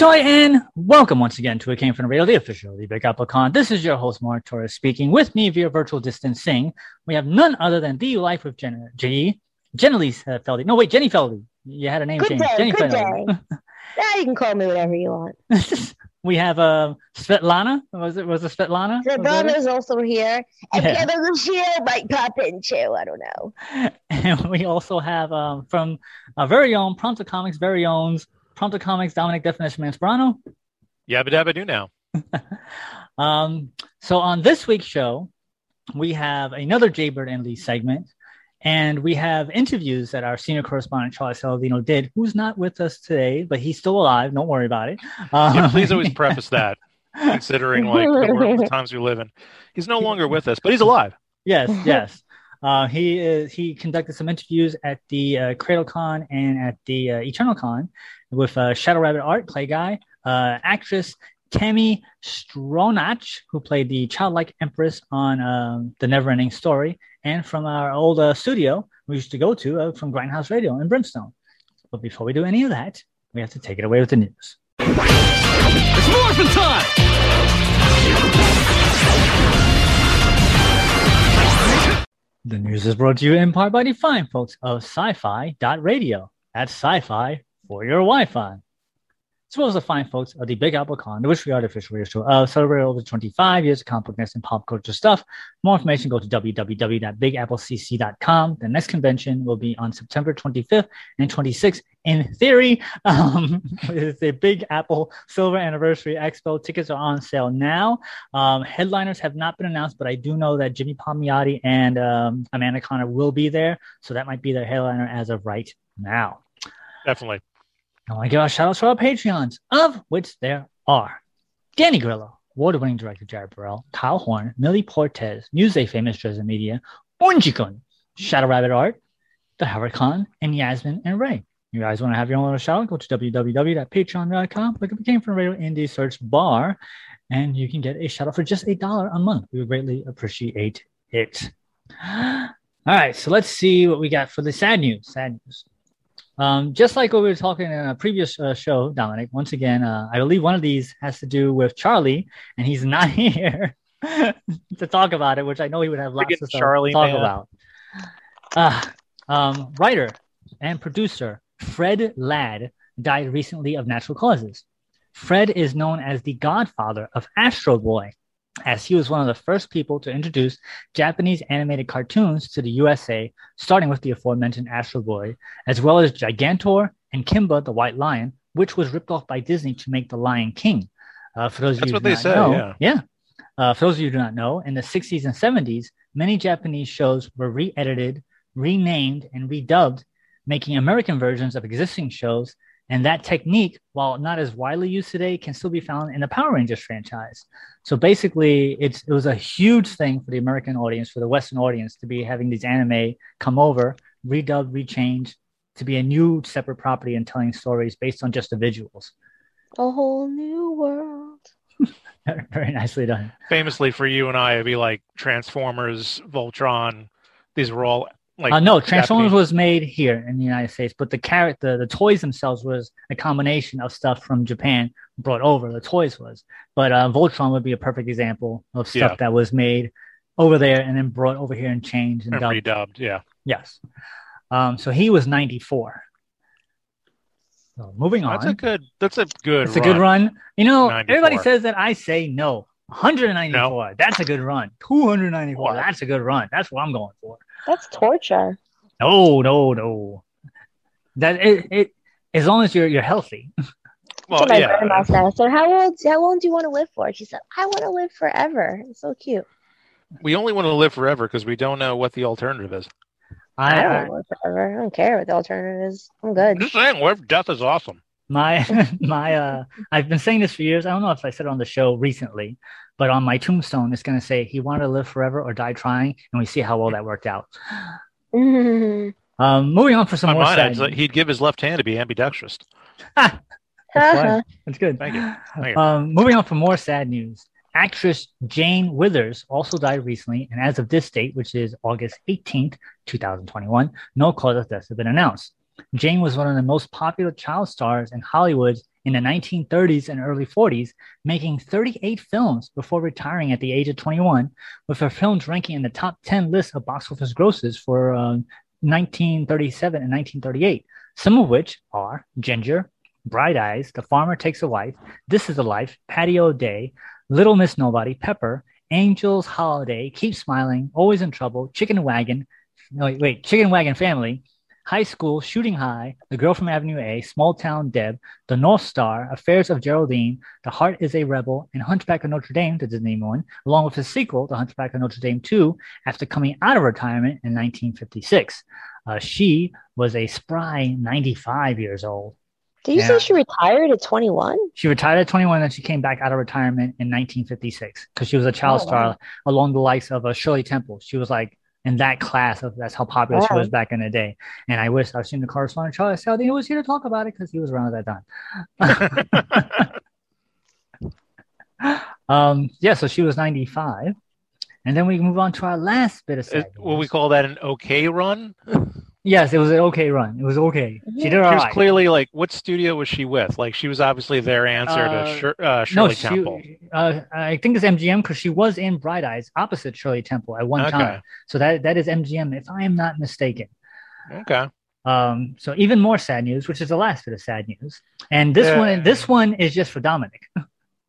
Joy and welcome once again to A Came From the Radio, the official the Big Apple Con. This is your host, Mark Torres, speaking. With me via virtual distancing, we have none other than the life of Jen, G, Jenny uh, Feldy. No, wait, Jenny Feldy. You had a name good change. Day, Jenny good Feldy. day. now you can call me whatever you want. we have uh, Svetlana. Was it was it Svetlana? Svetlana is also here. And yeah. the other might pop in too. I don't know. And we also have um, from our very own Pronto Comics, very own Pronto Comics, Dominic Definition Mansperano. Yabba dabba do now. um, so on this week's show, we have another Jaybird and Lee segment, and we have interviews that our senior correspondent Charlie Saladino did, who's not with us today, but he's still alive. Don't worry about it. Um, yeah, please always preface that, considering like the, the times we live in. He's no longer with us, but he's alive. Yes, yes. Uh, he is, he conducted some interviews at the uh, CradleCon and at the uh, EternalCon with uh, Shadow Rabbit art, Clay Guy, uh, actress Tami Stronach, who played the childlike empress on um, The Neverending Story, and from our old uh, studio we used to go to uh, from Grindhouse Radio in Brimstone. But before we do any of that, we have to take it away with the news. It's morphin' time! The news is brought to you in part by the fine folks of sci-fi radio at sci-fi for your Wi-Fi. As well as the fine folks of the Big Apple Con, the which we artificial radio show uh, celebrate over 25 years of comic and pop culture stuff. more information, go to www.bigapplecc.com. The next convention will be on September 25th and 26th. In theory, um, it's a Big Apple Silver Anniversary Expo. Tickets are on sale now. Um, headliners have not been announced, but I do know that Jimmy Palmiotti and um, Amanda Conner will be there. So that might be their headliner as of right now. Definitely. I want to give a shout out to our Patreons, of which there are Danny Grillo, award winning director Jared Burrell, Kyle Horn, Millie Portez, Muse Famous Dresden Media, Unjikun, Shadow Rabbit Art, The Howard Khan, and Yasmin and Ray. You guys want to have your own little shout out? Go to www.patreon.com, look up the Came From Radio Indie search bar, and you can get a shout out for just a dollar a month. We would greatly appreciate it. All right, so let's see what we got for the sad news. Sad news. Um, just like what we were talking in a previous uh, show, Dominic, once again, uh, I believe one of these has to do with Charlie, and he's not here to talk about it, which I know he would have lots of Charlie, to talk man. about. Uh, um, writer and producer Fred Ladd died recently of natural causes. Fred is known as the godfather of Astro Boy, as he was one of the first people to introduce Japanese animated cartoons to the USA, starting with the aforementioned Astro Boy, as well as Gigantor and Kimba the White Lion, which was ripped off by Disney to make The Lion King. Uh, for those That's of you what they said, know, yeah. yeah. Uh, for those of you who do not know, in the 60s and 70s, many Japanese shows were re-edited, renamed, and redubbed, making American versions of existing shows and that technique, while not as widely used today, can still be found in the Power Rangers franchise. So basically, it's it was a huge thing for the American audience, for the Western audience, to be having these anime come over, redubbed, rechanged, to be a new separate property and telling stories based on just the visuals. A whole new world. Very nicely done. Famously for you and I, it'd be like Transformers, Voltron. These were all like uh, no, Transformers Japanese. was made here in the United States, but the character, the toys themselves was a combination of stuff from Japan brought over. The toys was, but uh, Voltron would be a perfect example of stuff yeah. that was made over there and then brought over here and changed and, and dubbed. redubbed. Yeah. Yes. Um, so he was 94. So moving on. That's a good. That's a good. It's a good run. You know, 94. everybody says that. I say no. 194. No. That's a good run. 294. What? That's a good run. That's what I'm going for. That's torture. No, no, no. That it, it as long as you're you're healthy. Well, my yeah. grandma said, "So how old how long do you want to live for?" She said, "I want to live forever." It's so cute. We only want to live forever because we don't know what the alternative is. I I, don't I forever. I don't care what the alternative is. I'm good. I'm just saying, what death is awesome? My my uh I've been saying this for years. I don't know if I said it on the show recently, but on my tombstone it's gonna say he wanted to live forever or die trying, and we see how well that worked out. That's Um, moving on for some My more mind, sad. like he'd give his left hand to be ambidextrous. That's fine. That's good. Thank you. Thank you. Um, moving on for more sad news. Actress Jane Withers also died recently, and as of this date, which is August 18th, 2021, no cause of death has been announced. Jane was one of the most popular child stars in Hollywood in the 1930s and early 40s, making 38 films before retiring at the age of 21, with her films ranking in the top 10 list of box office grosses for um, 1937 and 1938, some of which are Ginger, Bright Eyes, The Farmer Takes a Wife, This is a Life, Paddy O'Day, Little Miss Nobody, Pepper, Angels Holiday, Keep Smiling, Always in Trouble, Chicken Wagon, no, wait, Chicken Wagon Family, High School, Shooting High, The Girl from Avenue A, Small Town Deb, The North Star, Affairs of Geraldine, The Heart is a Rebel, and Hunchback of Notre Dame, the Disney one, along with his sequel, The Hunchback of Notre Dame 2, after coming out of retirement in 1956. Uh, she was a spry 95 years old. Did you Yeah. say she retired at 21? She retired at 21 and she came back out of retirement in 1956 because she was a child Oh, star wow. along the likes of uh, Shirley Temple. She was like in that class of that's how popular she was back in the day. And I wish I've seen the correspondent Charlie Saldini was here to talk about it because he was around at that time. um, yeah, so she was 95. And then we move on to our last bit of Is- Will we call that an okay run? Yes, it was an okay run. It was okay. She did She was right. clearly like, what studio was she with? Like, she was obviously their answer Uh, to Shir- uh, No, Shirley she, Temple. uh, I think it's MGM because she was in Bright Eyes opposite Shirley Temple at one Okay. time. So that that is MGM, if I am not mistaken. Okay. Um, so even more sad news, which is the last bit of sad news, and this Yeah. one this one is just for Dominic.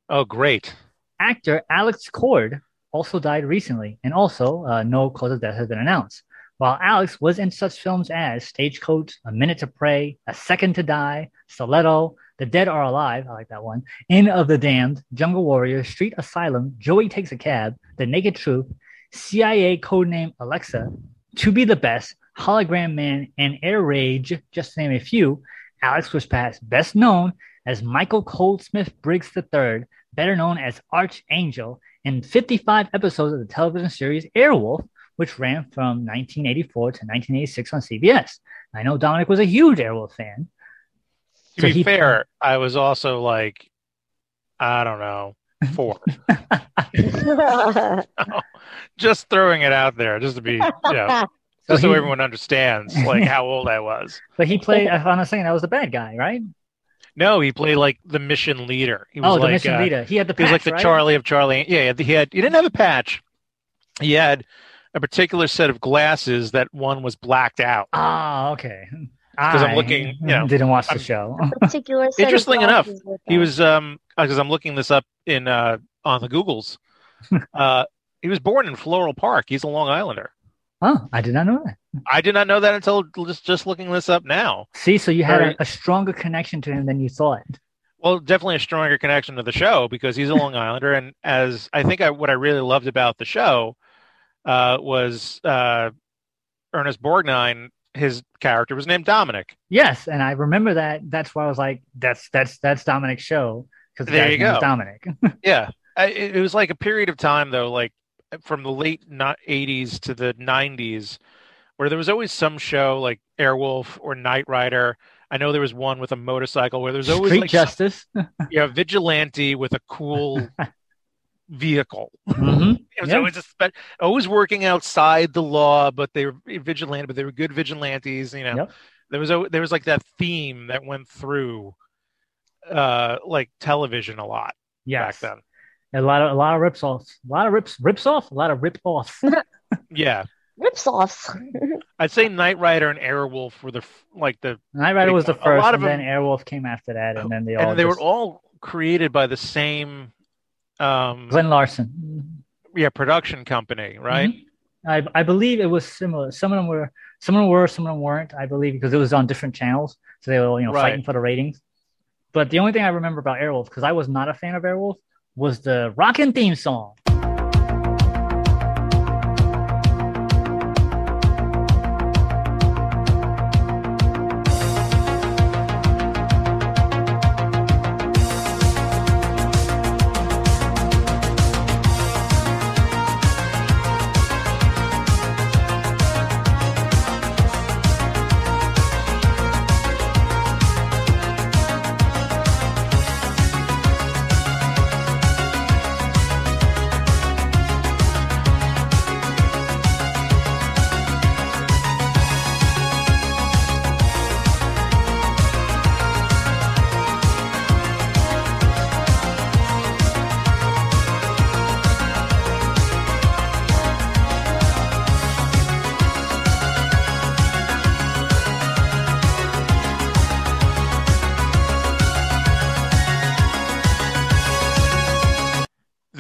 Oh, great. Actor Alex Cord also died recently, and also uh, no cause of death has been announced. While Alex was in such films as Stagecoach, A Minute to Pray, A Second to Die, Stiletto, The Dead Are Alive, I like that one, Inn of the Damned, Jungle Warrior, Street Asylum, Joey Takes a Cab, The Naked Truth, CIA Codename Alexa, To Be the Best, Hologram Man, and Air Rage, just to name a few, Alex was perhaps best known as Michael Coldsmith Briggs III, better known as Archangel, in 55 episodes of the television series Airwolf, which ran from 1984 to 1986 on CBS. I know Dominic was a huge Airwolf fan. To So be he- fair, I was also like, I don't know, four. just throwing it out there, just to be, you know, So just so everyone understands like how old I was. But he played, I found a second, that was the bad guy, right? No, he played like the mission leader. He was Oh, the like, mission uh, leader. He had the He was like the right? Charlie of Charlie. Yeah, he had. He didn't have a patch. He had a particular set of glasses that one was blacked out. Ah, okay. 'Cause I'm looking, you know, didn't watch the I'm- show. Particular set of Interesting enough, He was um because I'm looking this up in uh on the Googles. uh, he was born in Floral Park. He's a Long Islander. oh, I did not know that. I did not know that until just just looking this up now. See, so you had Very- a, a stronger connection to him than you thought. Well, definitely a stronger connection to the show because he's a Long Islander, and as I think I, what I really loved about the show uh, was uh, Ernest Borgnine. His character was named Dominic. Yes, and I remember that. That's why I was like, "That's that's that's Dominic's show." Because the There you go. Dominic. Yeah, I, it, was like a period of time though, like from the late not 80s to the 90s, where there was always some show like Airwolf or Knight Rider. I know there was one with a motorcycle where there's always Street like Justice. yeah, vigilante with a cool vehicle. hmm It was Yeah. always a spe- always working outside the law, but they were vigilante, but they were good vigilantes. You know, Yep. there was a, there was like that theme that went through uh like television a lot Yes, back then. a lot of a lot of rips off, a lot of rips rips off, a lot of rip offs. Yeah, rips offs. I'd say Knight Rider and Airwolf were the like the Night Rider was the one. A first, lot and of then them- Airwolf came after that, and then they all and they just, were all created by the same um Glen Larson. yeah production company, right? Mhm. I I believe it was similar. Some of them were some of them were, some of them weren't. I believe because it was on different channels, so they were you know Right. fighting for the ratings. But the only thing I remember about Airwolf, because I was not a fan of Airwolf, was the rockin' theme song.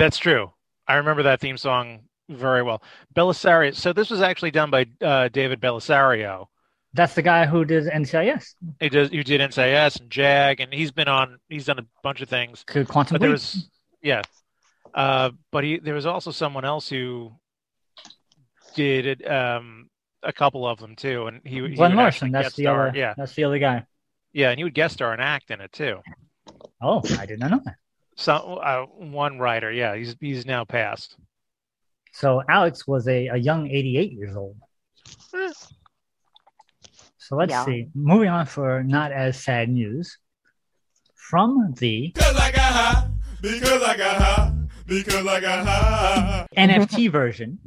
That's true. I remember that theme song very well. Bellisario. So this was actually done by uh, David Bellisario. That's the guy who did NCIS. He does. You did NCIS and JAG, and he's been on. He's done a bunch of things. Could Quantum But there Leap. was, yeah. Uh, but he there was also someone else who did it, um, a couple of them too, and he, Glen Larson. That's the star. other. Yeah, That's the other guy. yeah, and he would guest star and act in it too. Oh, I did not know that. So uh, one writer, yeah, he's he's now passed. So Alex was a, a young 88 years old. Eh. So let's Yeah. see. Moving on for not as sad news. From the Because I got high. Because I got high. Because I got high. NFT version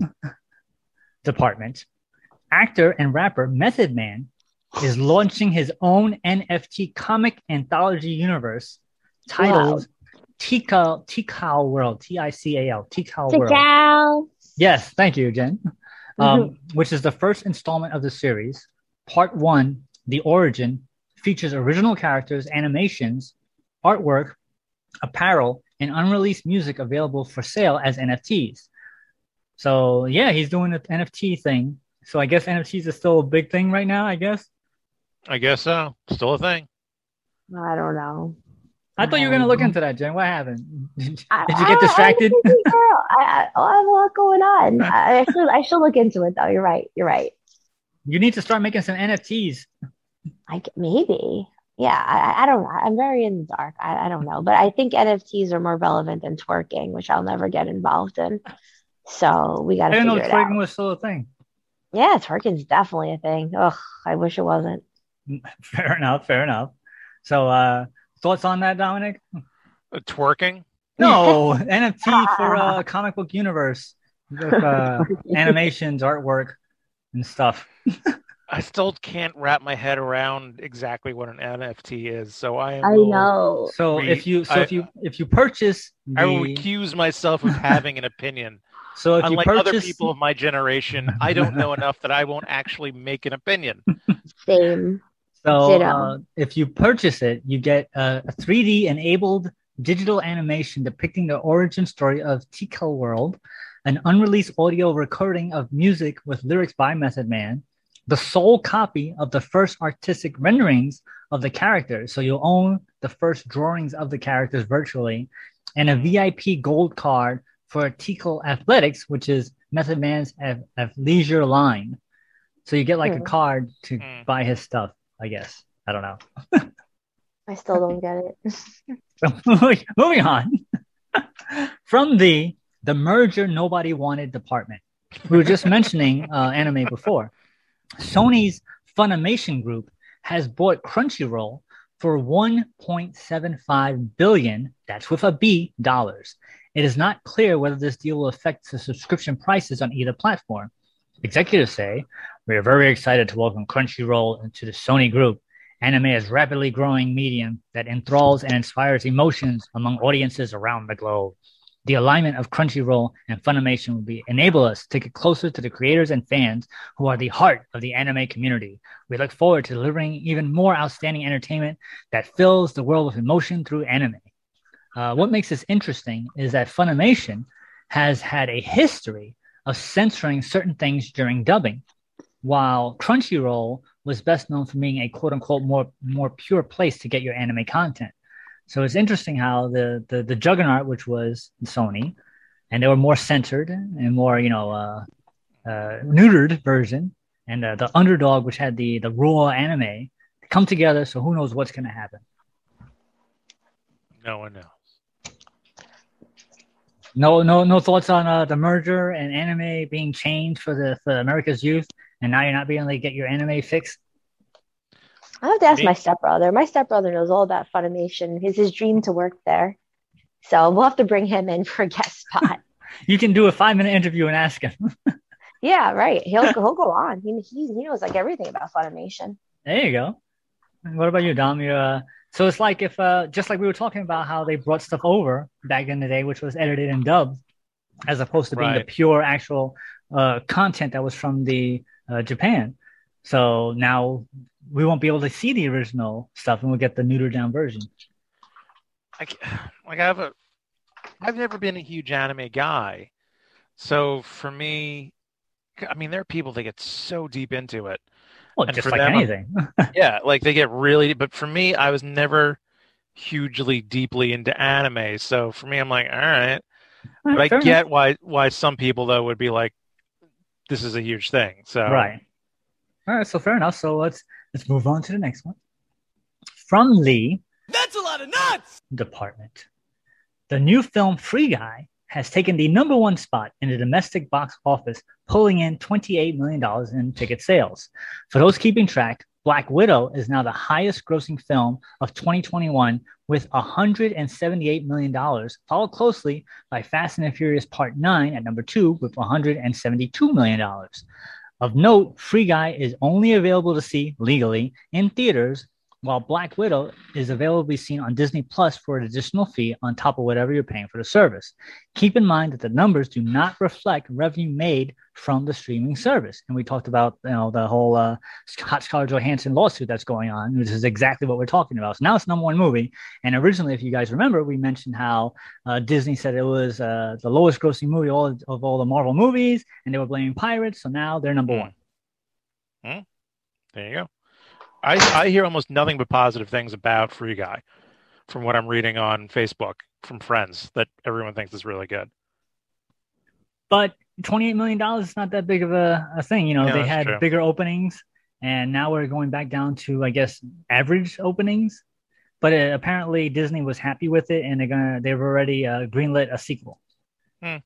department, actor and rapper Method Man is launching his own NFT comic anthology universe titled Tical Tical World, T I C A L, Tical World. Ciao. Yes, thank you, Jen. Um, which is the first installment of the series. Part one, The Origin, features original characters, animations, artwork, apparel, and unreleased music available for sale as NFTs. So yeah, he's doing the NFT thing. So I guess NFTs is still a big thing right now. I guess. I guess so. Still a thing. I don't know. I thought you were gonna look into that, Jen. What happened? Did I- you I- get distracted? girl. I, I, I have a lot going on. I, I should I should look into it though. You're right. You're right. You need to start making some NFTs. I maybe. Yeah, I, I- I don't know. I'm very in the dark. I, I don't know. But I think NFTs are more relevant than twerking, which I'll never get involved in. So we got I to didn't know it out. twerking was still a thing. Yeah, twerking's definitely a thing. Ugh, I wish it wasn't. Fair enough. Fair enough. So, uh, thoughts on that, Dominic? Uh, twerking. No, NFT for uh, comic book universe with uh, animations, artwork, and stuff. I still can't wrap my head around exactly what an NFT is. So I am. I will- know. So Re- if you so I- if you if you purchase I will accuse myself of having an opinion. so if Unlike you other people of my generation, I don't know enough that I won't actually make an opinion. Same. So uh, if you purchase it, you get a, a 3D enabled digital animation depicting the origin story of Tical World, an unreleased audio recording of music with lyrics by Method Man, the sole copy of the first artistic renderings of the characters. So you'll own the first drawings of the characters virtually, and a VIP gold card for Tical Athletics, which is Method Man's ath- athleisure line. So you get like a Hmm. card to Hmm. buy his stuff, I guess. I don't know. I still don't get it. So moving, moving on from the the merger nobody wanted department. We were just mentioning uh, anime before. Sony's Funimation Group has bought Crunchyroll for 1.75 billion. That's with a B dollars. It is not clear whether this deal will affect the subscription prices on either platform. Executives say we are very excited to welcome Crunchyroll into the Sony Group. Anime is rapidly growing medium that enthralls and inspires emotions among audiences around the globe. The alignment of Crunchyroll and Funimation will be enable us to get closer to the creators and fans who are the heart of the anime community. We look forward to delivering even more outstanding entertainment that fills the world with emotion through anime. Uh, what makes this interesting is that Funimation has had a history of censoring certain things during dubbing, while Crunchyroll was best known for being a quote unquote more more pure place to get your anime content. So it's interesting how the the, the juggernaut, which was Sony, and they were more centered and more you know uh, uh, neutered version, and uh, the underdog, which had the the raw anime, come together. So who knows what's going to happen? No one knows. No, no, no thoughts on uh, the merger and anime being changed for the for America's youth, and now you're not being able to get your anime fixed. I have to ask Me- my stepbrother. My stepbrother knows all about Funimation. It's his dream to work there. So we'll have to bring him in for a guest spot. You can do a five minute interview and ask him. yeah, right. He'll he'll go on. He he, he knows like everything about Funimation. There you go. What about you, Dom? You uh, so it's like if uh, just like we were talking about how they brought stuff over back in the day, which was edited and dubbed, as opposed to being the pure actual uh, content that was from the uh, Japan. So now we won't be able to see the original stuff, and we'll get the neutered down version. I, like I have a I've never been a huge anime guy. So for me, I mean, there are people that get so deep into it. Well, And just like them, anything. Yeah, like they get really, but for me, I was never hugely deeply into anime. So for me, I'm like, all right. But I enough. get why why some people though would be like, this is a huge thing. So Right. All right. So fair enough. So let's let's move on to the next one. From Lee That's a lot of nuts! Department, the new film Free Guy has taken the number one spot in the domestic box office, pulling in $28 million in ticket sales. For those keeping track, Black Widow is now the highest grossing film of 2021 with $178 million, followed closely by Fast and Furious Part 9 at number two with $172 million. Of note, Free Guy is only available to see legally in theaters, while Black Widow is available to be seen on Disney Plus for an additional fee on top of whatever you're paying for the service. Keep in mind that the numbers do not reflect revenue made from the streaming service. And we talked about you know the whole uh, Hot Scarlett Johansson lawsuit that's going on, which is exactly what we're talking about. So now it's number one movie. And originally, if you guys remember, we mentioned how uh, Disney said it was uh, the lowest grossing movie all, of all the Marvel movies, and they were blaming pirates. So now they're number one. there you go. I I hear almost nothing but positive things about Free Guy, from what I'm reading on Facebook from friends that everyone thinks is really good. but 28 million dollars is not that big of a, a thing you know Yeah, they had true. bigger openings and now we're going back down to i guess average openings but uh, apparently disney was happy with it and they're gonna they've already uh, greenlit a sequel Hmm.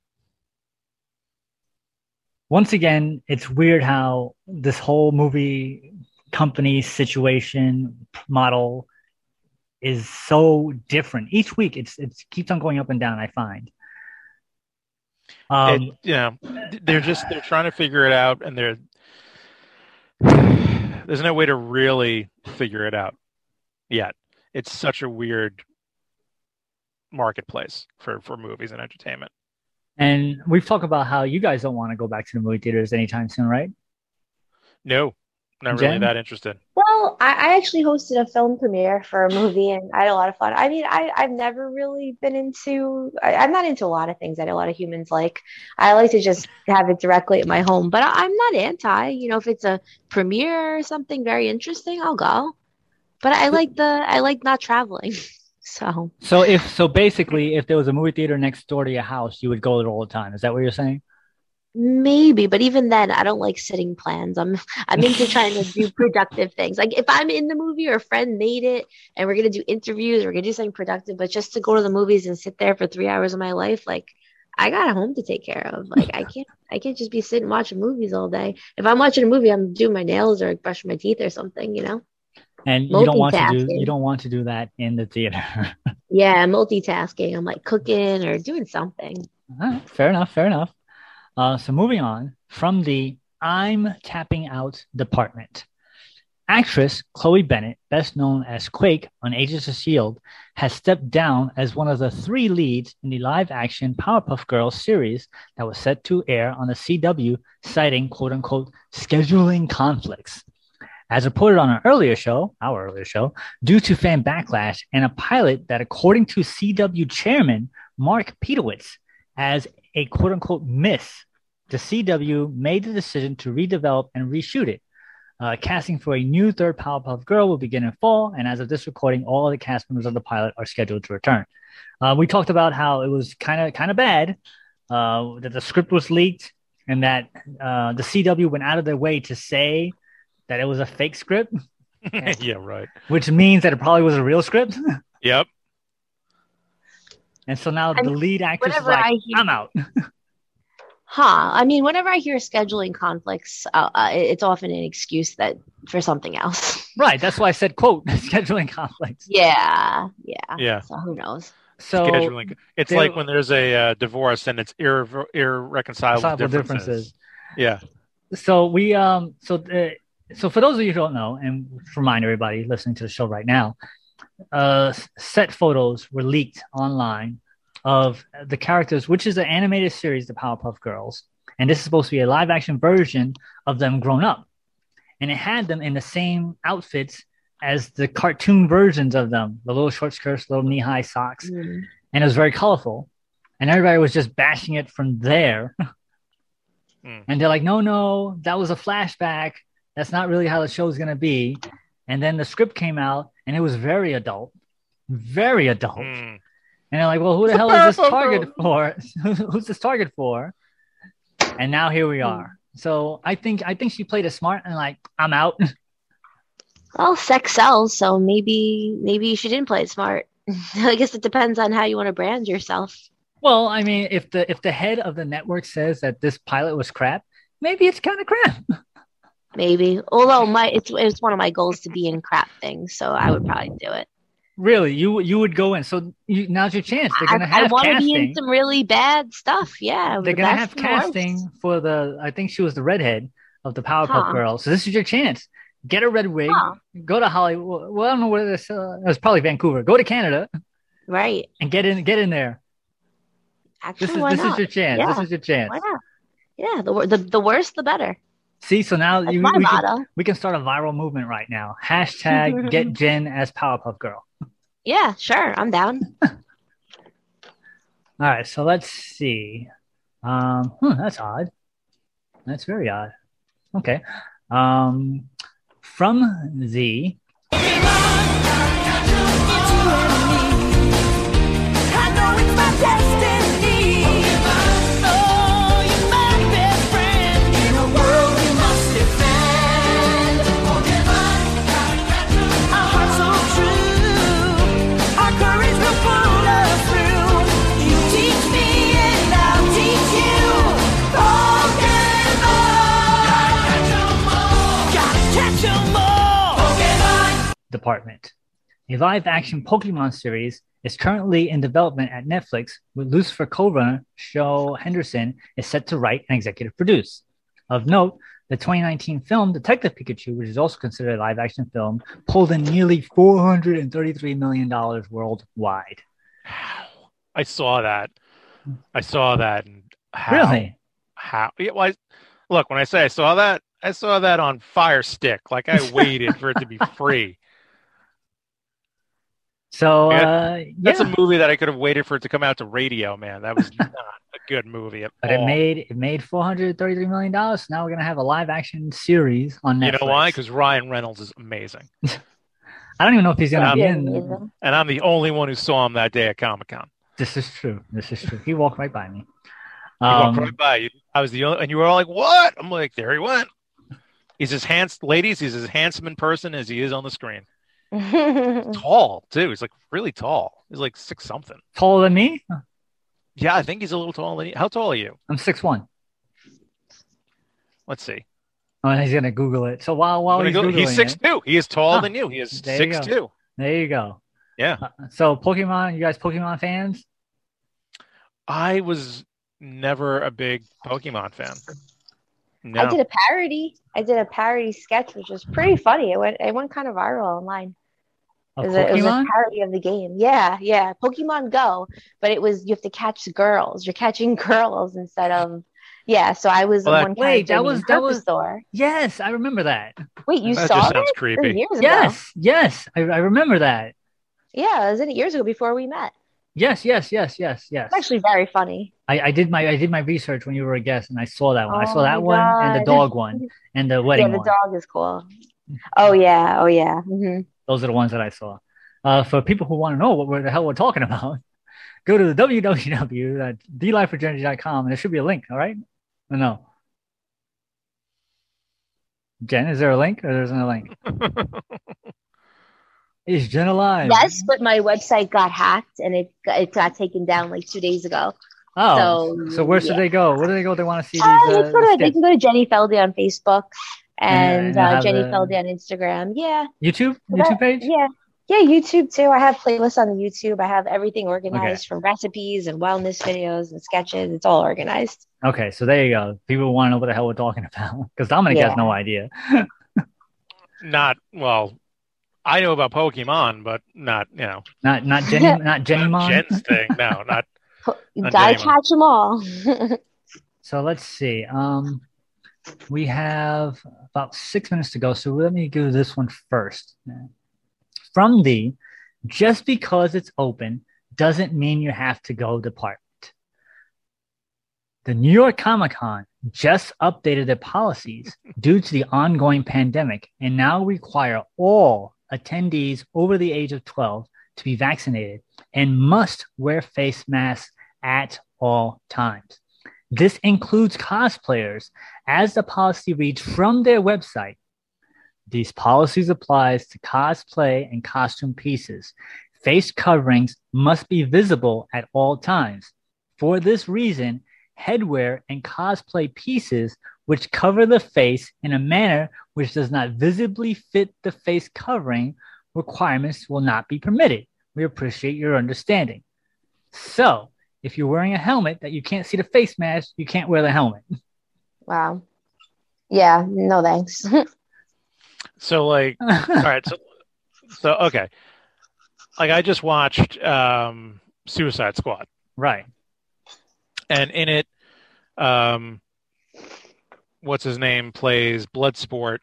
once again it's weird how this whole movie company situation model is so different each week it's it keeps on going up and down i find um, it, know, they're just they're trying to figure it out, and they're there's no way to really figure it out yet. It's such a weird marketplace for for movies and entertainment. And we've talked about how you guys don't want to go back to the movie theaters anytime soon, right? No, not really Jen? that interested. Well, I, I actually hosted a film premiere for a movie and I had a lot of fun. I mean, I, I've never really been into, I, I'm not into a lot of things that a lot of humans like. I like to just have it directly at my home, but I, I'm not anti, you know, if it's a premiere or something very interesting, I'll go. But I like the, I like not traveling. So So if so, basically, if there was a movie theater next door to your house, you would go there all the time. Is that what you're saying? Maybe, but even then, I don't like sitting plans. I'm, I'm into trying to do productive things. Like if I'm in the movie or a friend made it and we're gonna do interviews, or we're gonna do something productive, but just to go to the movies and sit there for three hours of my life, like I got a home to take care of. Like I can't, I can't just be sitting watching movies all day. If I'm watching a movie, I'm doing my nails or brushing my teeth or something, you know. And you don't want to do you don't want to do that in the theater. Yeah, multitasking. I'm like cooking or doing something. Right, fair enough, fair enough. Uh, so moving on from the I'm tapping out department. Actress Chloe Bennet, best known as Quake on Agents of S.H.I.E.L.D., has stepped down as one of the three leads in the live action Powerpuff Girls series that was set to air on the CW, citing quote unquote scheduling conflicts. As reported on an earlier show, our earlier show, due to fan backlash and a pilot that, according to CW chairman Mark Pedowitz, as a quote unquote miss, the CW made the decision to redevelop and reshoot it. Uh, casting for a new third Powerpuff Girl will begin in fall, and as of this recording, all of the cast members of the pilot are scheduled to return. Uh, we talked about how it was kind of kind of bad uh, that the script was leaked, and that uh, the CW went out of their way to say that it was a fake script, yeah, right. which means that it probably was a real script. Yep. and so now I the lead actress is like, I hear- "I'm out." Huh. I mean, whenever I hear scheduling conflicts, uh, uh, it's often an excuse that for something else. right. That's why I said quote scheduling conflicts. Yeah, yeah. Yeah. So who knows? So Scheduling. It's there- like when there's a uh, divorce and it's irre- irreconcilable Reconcilable differences. Yeah. so we um so uh, so for those of you who don't know and remind everybody listening to the show right now uh set photos were leaked online of the characters which is an animated series the powerpuff girls and this is supposed to be a live action version of them grown up and it had them in the same outfits as the cartoon versions of them the little short skirts little knee-high socks Mm. and it was very colorful. and everybody was just bashing it from there. Hmm. And they're like, no, no, that was a flashback. That's not really how the show's gonna be. And then the script came out, and it was very adult, very adult. Mm. And they're like, well, who the hell is this target for? Who's this target for? And now here we are. So I think I think she played it smart and like I'm out. Well, sex sells, so maybe maybe she didn't play it smart. I guess it depends on how you want to brand yourself. well, I mean, if the if the head of the network says that this pilot was crap, maybe it's kind of crap. Maybe. Although my it's it's one of my goals to be in crap things, so I would probably do it. Really, you you would go in. So you, now's your chance. They're gonna I, I want to be in some really bad stuff. Yeah, They're gonna have the worst. casting for the. I think she was the redhead of the Powerpuff Huh. Girls. So this is your chance. Get a red wig. Huh. Go to Hollywood. Well, I don't know where this. Uh, it was probably Vancouver. Go to Canada Right. and get in. Get in there. Actually, This is this not? is your chance. This Yeah. is your chance. Yeah, the the the worse the better. See, so now you, we, can, we can start a viral movement right now. Hashtag get Jen as Powerpuff Girl. Yeah, sure, I'm down. All right, so let's see. Um, hmm, that's odd. That's very odd. Okay. Um, from the department. A live action Pokemon series is currently in development at Netflix, with Lucifer co-runner Joe Henderson is set to write and executive produce. Of note, the 2019 film Detective Pikachu, which is also considered a live action film, pulled in nearly $433 million worldwide. I saw that. I saw that. And how, Really? How? Yeah, well, I, look, when I say I saw that, I saw that on Fire Stick. Like I waited for it to be free. So, Yeah, uh, That's yeah. a movie that I could have waited for it to come out to radio, man. That was not a good movie at but it made it made $433 million. So now we're going to have a live action series on Netflix. you know why? Because Ryan Reynolds is amazing, I don't even know if he's going to Um, be in. amazing. and I'm the only one who saw him that day at Comic Con. This is true. This is true. He walked right by me. He walked Um, right by you. I was the only, and you were all like, "What?" I'm like, "There he went." He's as handsome, ladies. He's as handsome in person as he is on the screen. Tall too. He's like really tall. He's like six something. taller than me. Yeah, I think he's a little taller than you. How tall are you? I'm six one. Let's see. Oh, and he's gonna Google it. So while while he's gonna go- Googling he's six it, two. He is taller Huh. than you. He is There six go. two. there you go. Yeah. Uh, so Pokemon, you guys Pokemon fans? I was never a big Pokemon fan. I did a parody. I did a parody sketch, which was pretty funny. It went it went kind of viral online. Of It was, a, it was a parody of the game. Yeah, yeah. Pokemon Go, but it was you have to catch girls. You're catching girls instead of yeah. So I was Well, that- one Wait, character that was- that was- Herpestor. Yes, I remember that. Wait, you that saw just it? sounds It was creepy. years ago. Yes, yes, I, I remember that. Yeah, I was in it years ago before we met. Yes, yes, yes, yes, yes. It's actually very funny. I, I did my I did my research when you were a guest, and I saw that one. I Oh saw that my one and the dog one and the wedding yeah, the one. dog is cool. Oh yeah, oh yeah. hmm Those are the ones that I saw. Uh, for people who want to know what we're, the hell we're talking about, go to the www.dlifeforjourney.com and there should be a link. All right? Or no? Jen, is there a link or there's no link? Is Jen alive? Yes, but my website got hacked and it got, it got taken down like two days ago. Oh, So, so where should yeah. they go? Where do they go? if They want to see these. Uh, Uh, they, go to, they can go to Jenny Feldy on Facebook And, and, uh, Jenny a- Feldy on Instagram. Yeah, YouTube, YouTube that- page. Yeah. Yeah, YouTube too. I have playlists on the YouTube. I have everything organized from recipes and wellness videos and sketches. It's all organized. Okay, so there you go. People want to know what the hell we're talking about because Dominic Yeah. has no idea. Not well. I know about Pokemon, but not you know Not not Jenny, not Jenny not Mon. Jen's thing. No, not You Not gotta catch them all. So let's see. Um, we have about six minutes to go. So let me do this one first. From the just because it's open doesn't mean you have to go department. The New York Comic Con just updated their policies due to the ongoing pandemic and now require all attendees over the age of 12 to be vaccinated and must wear face masks at all times. This includes cosplayers, as the policy reads from their website. These policies applies to cosplay and costume pieces. Face coverings must be visible at all times. For this reason, headwear and cosplay pieces which cover the face in a manner which does not visibly fit the face covering requirements will not be permitted. We appreciate your understanding. So, if you're wearing a helmet that you can't see the face mask, you can't wear the helmet. Wow. Yeah, no thanks. So like, all right, so so okay, like I just watched um, Suicide Squad, right. and in it, um, what's his name plays Bloodsport.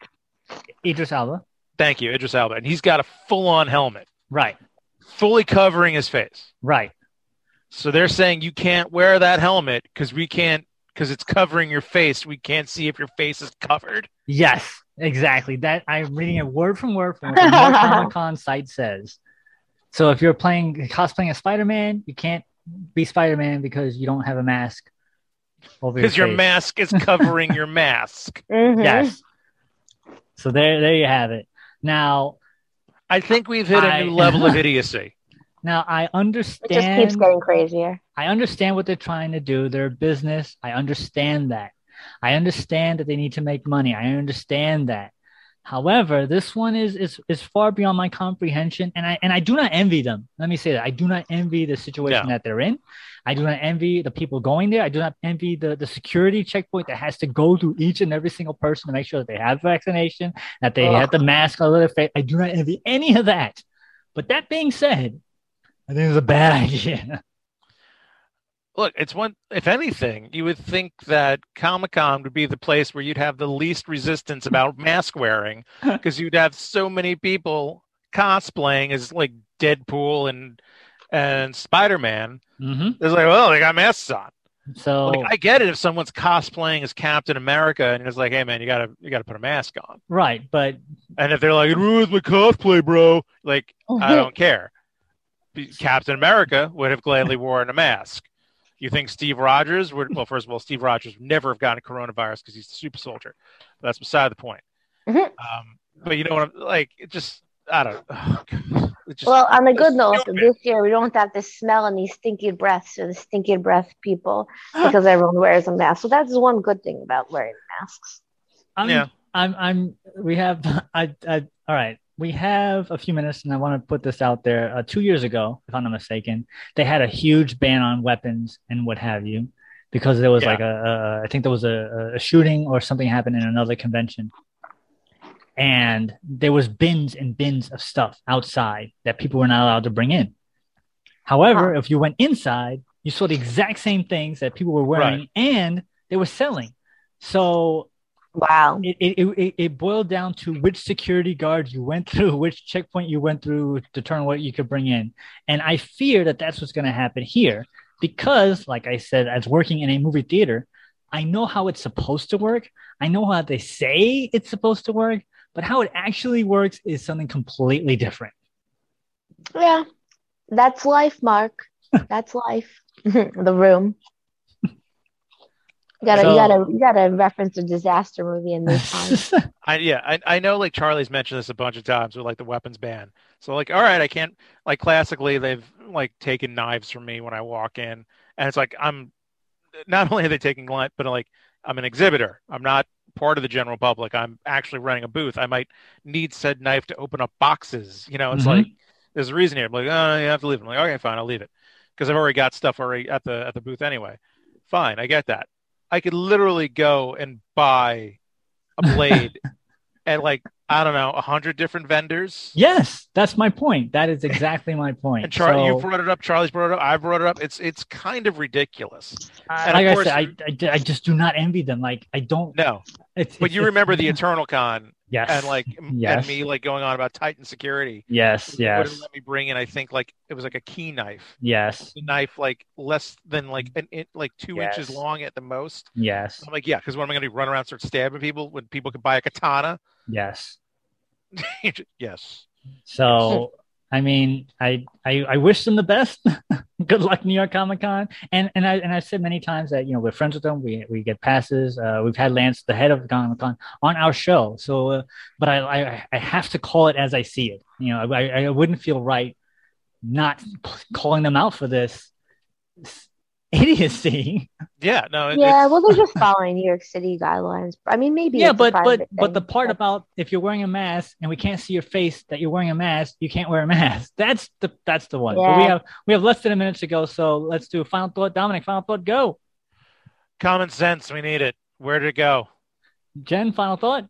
Idris Alba. Thank you, Idris Elba, and he's got a full-on helmet, Right. fully covering his face. Right. So they're saying you can't wear that helmet because we can't because it's covering your face. We can't see if your face is covered. Yes, exactly. That I'm reading it word from word from what the New Comic Con site says. So if you're playing cosplaying as Spider-Man, you can't be Spider-Man because you don't have a mask over Because your face. mask is covering your mask. Mhm. Yes. So there, there you have it. Now, I think we've hit a I- new level of idiocy. Now I understand. It just understand. keeps getting crazier. I understand what they're trying to do. They're a business. I understand that. I understand that they need to make money. I understand that. However, this one is is is far beyond my comprehension, and I and I do not envy them. Let me say that I do not envy the situation No. that they're in. I do not envy the people going there. I do not envy the the security checkpoint that has to go through each and every single person to make sure that they have vaccination, that they Ugh. have the mask on their face. I do not envy any of that. But that being said, I think it's a bad idea. Look, it's one. If anything, you would think that Comic Con would be the place where you'd have the least resistance about mask wearing, because you'd have so many people cosplaying as like Deadpool and and Spider Man. hmm It's like, well, they got masks on. So Like, I get it if someone's cosplaying as Captain America and it's like, hey man, you gotta you gotta put a mask on. right, but And if they're like, it ruins my cosplay, bro, like I don't care. Be- Captain America would have gladly worn a mask. You think Steve Rogers would? Well, first of all, Steve Rogers would never have gotten coronavirus because he's a super soldier. But that's beside the point. Mhm. Um, but you know what? I'm like, it just I don't. Oh, just, Well, on a good note, stupid. this year we don't have to smell any stinky breaths or the stinky breath people because everyone wears a mask. So that's one good thing about wearing masks. I'm, Yeah. I'm, I'm, we have, I, I, all right, we have a few minutes and I want to put this out there. Uh, two years ago, if I'm not mistaken, they had a huge ban on weapons and what have you because there was Yeah. like a, a, I think there was a, a shooting or something happened in another convention. And there was bins and bins of stuff outside that people were not allowed to bring in. However, if you went inside, you saw the exact same things that people were wearing and they were selling. So Wow. it, it, it, it boiled down to which security guard you went through, which checkpoint you went through to determine what you could bring in. And I fear that that's what's going to happen here because, like I said, as working in a movie theater, I know how it's supposed to work. I know how they say it's supposed to work, but how it actually works is something completely different. Yeah. That's life, Mark. That's life. the room. You gotta, So- you gotta, you gotta reference a disaster movie in this time. I yeah, I, I know like Charlie's mentioned this a bunch of times with like the weapons ban. So like, all right, I can't like classically they've like taken knives from me when I walk in, and it's like I'm not only are they taking light, but like I'm an exhibitor. I'm not part of the general public. I'm actually running a booth. I might need said knife to open up boxes. You know, it's Mhm. like there's a reason here. I'm like, oh, you have to leave. I'm like, okay, fine, I'll leave it because I've already got stuff already at the at the booth anyway. Fine, I get that. I could literally go and buy a blade at like I don't know a hundred different vendors. yes, that's my point. That is exactly my point. And Charlie, So- you brought it up. Charlie's brought it up. I brought it up. It's it's kind of ridiculous. I- and like of I said, I, I, I just do not envy them. Like I don't. No, It's, but it's- you it's- remember the Eternal Con Yes. and like Yes. and me like going on about Titan security. yes, yes, let me bring in. I think like it was like a key knife. yes, The knife like less than like an in, like two Yes. inches long at the most. yes, I'm like, yeah, because what am I gonna do? Run around, start stabbing people when people could buy a katana? yes. yes. So, I mean, I, I I wish them the best. Good luck, New York Comic Con. And and I and I've said many times that you know we're friends with them. We we get passes. Uh, we've had Lance, the head of Comic Con, on our show. So, uh, but I, I I have to call it as I see it. You know, I I wouldn't feel right not calling them out for this idiocy. Yeah. No. it- Yeah, it's- well, they're just following New York City guidelines. I mean, maybe. yeah, it's but but private but the part but- about if you're wearing a mask and we can't see your face that you're wearing a mask, you can't wear a mask. That's the that's the one. But we have we have less than a minute to go, so let's do a final thought. Dominic, final thought, go. common sense. We need it. Where did it go? Jen, final thought.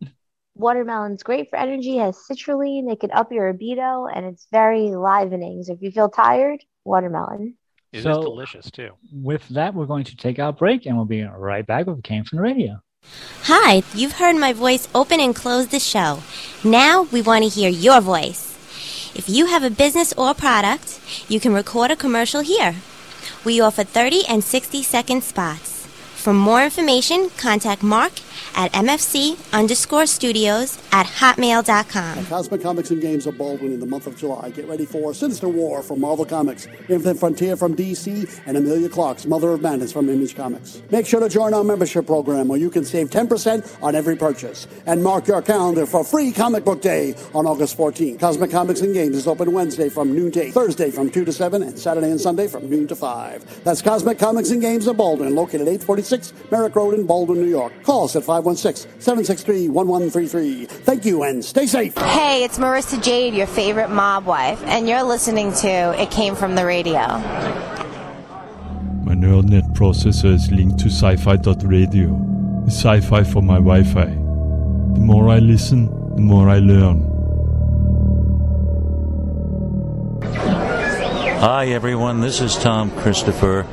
watermelon's great for energy, has citrulline, it can up your libido, and it's very livening. So if you feel tired, watermelon. It is So- delicious too. With that, we're going to take our break and we'll be right back with Came from the Radio. Hi, you've heard my voice open and close the show. Now we want to hear your voice. If you have a business or product, you can record a commercial here. We offer 30 and 60 second spots. For more information, contact Mark at MFC underscore studios at hotmail.com. Cosmic Comics and Games of Baldwin in the month of July. Get ready for Sinister War from Marvel Comics, Infinite Frontier from DC, and Emilia Clarke's Mother of Madness from Image Comics. Make sure to join our membership program where you can save 10% on every purchase. And mark your calendar for free comic book day on August 14th. Cosmic Comics and Games is open Wednesday from noon to 8, Thursday from 2 to 7, and Saturday and Sunday from noon to 5. That's Cosmic Comics and Games of Baldwin, located 846 Merrick Road in Baldwin, New York. Call us at 516-763-1133. Thank you and stay safe. Hey, it's Marissa Jade, your favorite mob wife, and you're listening to It Came From the Radio. My neural net processor is linked to sci-fi.radio. It's sci-fi for my Wi-Fi. The more I listen, the more I learn. Hi, everyone. This is Thom Christopher.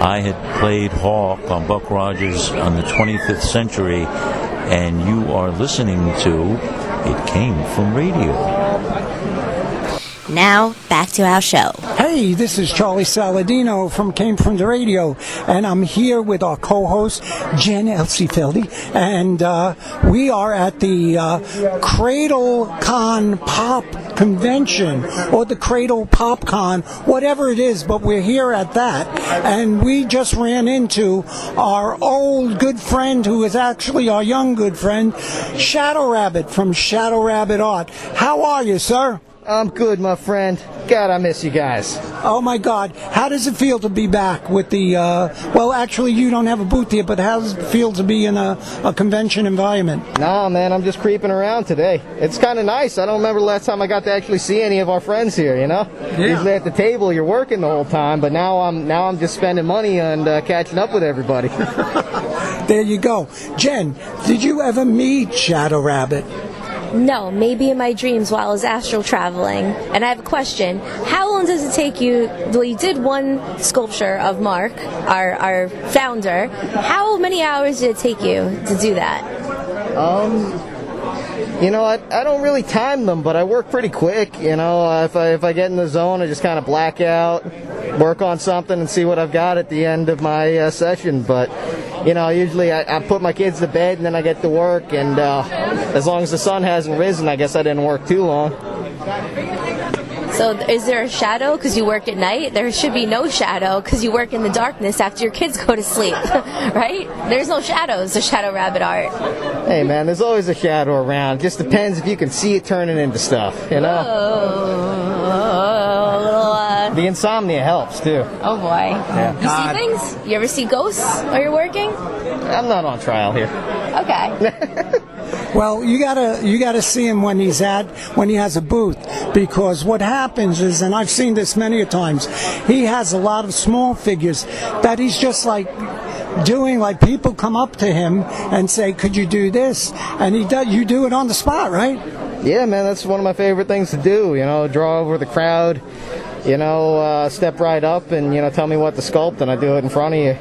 I had played Hawk on Buck Rogers on the 25th century, and you are listening to It Came from Radio. Now, back to our show. Hey, this is Charlie Saladino from Came From the Radio, and I'm here with our co-host Jen Elsifeldi, and uh, we are at the uh, Cradle Con Pop Convention or the Cradle PopCon, whatever it is, but we're here at that, and we just ran into our old good friend who is actually our young good friend, Shadow Rabbit from Shadow Rabbit Art. How are you, sir? I'm good, my friend. God, I miss you guys. Oh my God! How does it feel to be back with the? Uh, well, actually, you don't have a booth here, but how does it feel to be in a, a convention environment? Nah, man, I'm just creeping around today. It's kind of nice. I don't remember the last time I got to actually see any of our friends here. You know, yeah. usually at the table you're working the whole time, but now I'm now I'm just spending money and uh, catching up with everybody. There you go, Jen. Did you ever meet Shadow Rabbit? No, maybe in my dreams while I was astral traveling. And I have a question. How long does it take you? Well, you did one sculpture of Mark, our, our founder. How many hours did it take you to do that? Um, you know, I, I don't really time them, but I work pretty quick. You know, if I if I get in the zone, I just kind of black out, work on something, and see what I've got at the end of my uh, session. But you know, usually I, I put my kids to bed and then I get to work, and uh, as long as the sun hasn't risen, I guess I didn't work too long. So, is there a shadow because you work at night? There should be no shadow because you work in the darkness after your kids go to sleep, right? There's no shadows of Shadow Rabbit art. Hey man, there's always a shadow around. Just depends if you can see it turning into stuff. You know, Oh, little, the insomnia helps too. oh boy. You see things? You ever see ghosts while you're working? I'm not on trial here. Okay. Well, you gotta you gotta see him when he's at when he has a booth because what happens is, and I've seen this many a times, he has a lot of small figures that he's just like doing like people come up to him and say, "Could you do this?" and he does. You do it on the spot, right? Yeah, man, that's one of my favorite things to do. You know, draw over the crowd. You know, uh, step right up and you know tell me what to sculpt, and I do it in front of you.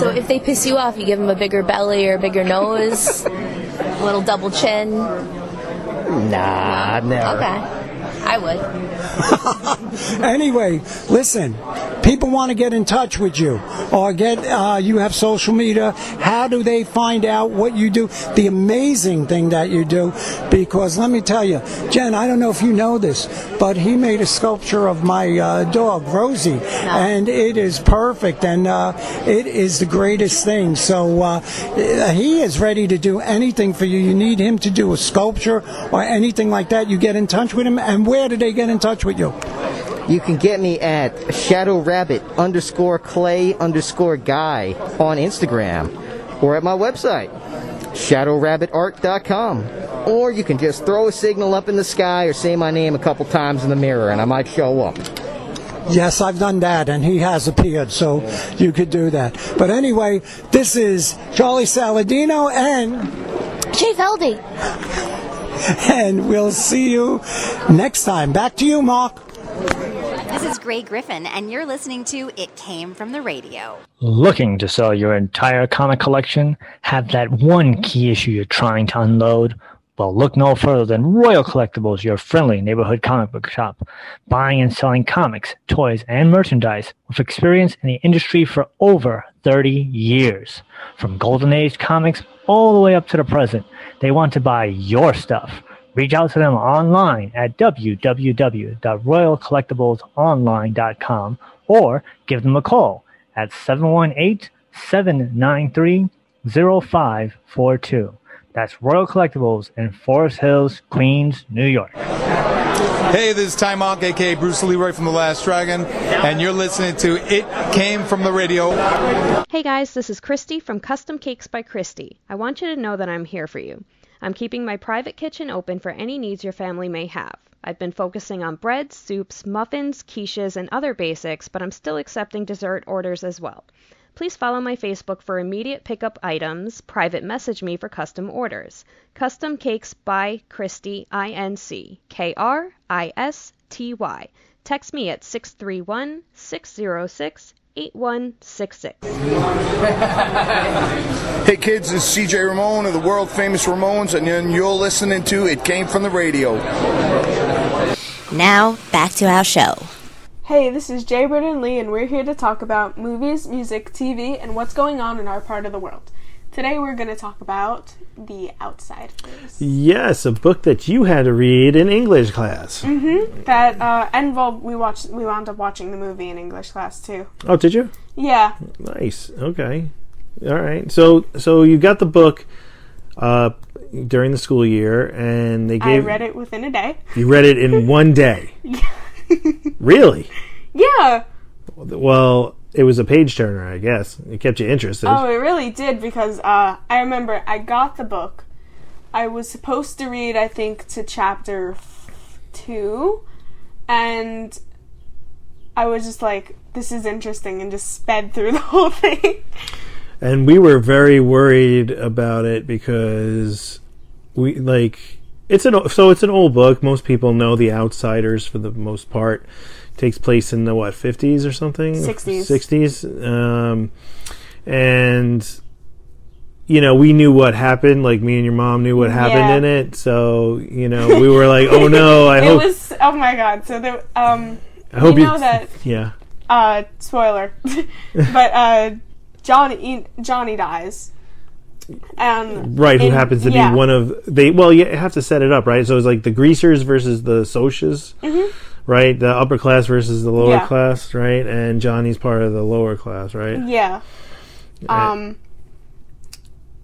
So if they piss you off, you give them a bigger belly or a bigger nose, a little double chin. Nah, never. Okay. I would. anyway, listen. People want to get in touch with you, or get uh, you have social media. How do they find out what you do? The amazing thing that you do, because let me tell you, Jen. I don't know if you know this, but he made a sculpture of my uh, dog Rosie, and it is perfect, and uh, it is the greatest thing. So uh, he is ready to do anything for you. You need him to do a sculpture or anything like that. You get in touch with him, and where do they get in touch with you? You can get me at Shadow Rabbit underscore Clay underscore Guy on Instagram or at my website, shadowrabbitart.com. Or you can just throw a signal up in the sky or say my name a couple times in the mirror and I might show up. Yes, I've done that, and he has appeared, so you could do that. But anyway, this is Charlie Saladino and Chief Feldy. and we'll see you next time. Back to you, Mark. This is Grey Griffin, and you're listening to It Came From the Radio. Looking to sell your entire comic collection? Have that one key issue you're trying to unload? Well, look no further than Royal Collectibles, your friendly neighborhood comic book shop. Buying and selling comics, toys, and merchandise with experience in the industry for over 30 years. From Golden Age comics all the way up to the present, they want to buy your stuff. Reach out to them online at www.royalcollectiblesonline.com or give them a call at 718 793 0542. That's Royal Collectibles in Forest Hills, Queens, New York. Hey, this is Taimak, aka Bruce Leroy from The Last Dragon, and you're listening to It Came From the Radio. Hey guys, this is Christy from Custom Cakes by Christy. I want you to know that I'm here for you. I'm keeping my private kitchen open for any needs your family may have. I've been focusing on breads, soups, muffins, quiches, and other basics, but I'm still accepting dessert orders as well. Please follow my Facebook for immediate pickup items, private message me for custom orders. Custom Cakes by Christy, I N C K R I S T Y. Text me at 631 606 8166. Hey kids, this is CJ Ramone of the world famous Ramones, and then you're listening to It Came From the Radio. Now, back to our show. Hey, this is Jay Burden Lee, and we're here to talk about movies, music, TV, and what's going on in our part of the world. Today we're going to talk about The Outsiders. Yes, a book that you had to read in English class. Mm-hmm. That uh, and well, we watched. We wound up watching the movie in English class too. Oh, did you? Yeah. Nice. Okay. All right. So, so you got the book uh, during the school year, and they gave. I read it within a day. You read it in one day. really? Yeah. Well, it was a page turner, I guess. It kept you interested. Oh, it really did because uh, I remember I got the book. I was supposed to read, I think, to chapter two, and I was just like, "This is interesting," and just sped through the whole thing. and we were very worried about it because we like it's an so it's an old book. Most people know the Outsiders for the most part. takes place in the what fifties or something, 60s. sixties, um, and you know we knew what happened. Like me and your mom knew what happened Yeah. in it, so you know we were like, oh no, I it hope. was. Oh my god! So there, um, I hope you you- know that. yeah. Uh, spoiler, but uh, Johnny Johnny dies. And Right, who happens to yeah. be one of they? Well, you have to set it up right. So it's like the greasers versus the Socs, Mhm. right? The upper class versus the lower Yeah. class, right? And Johnny's part of the lower class, right? Yeah. Um.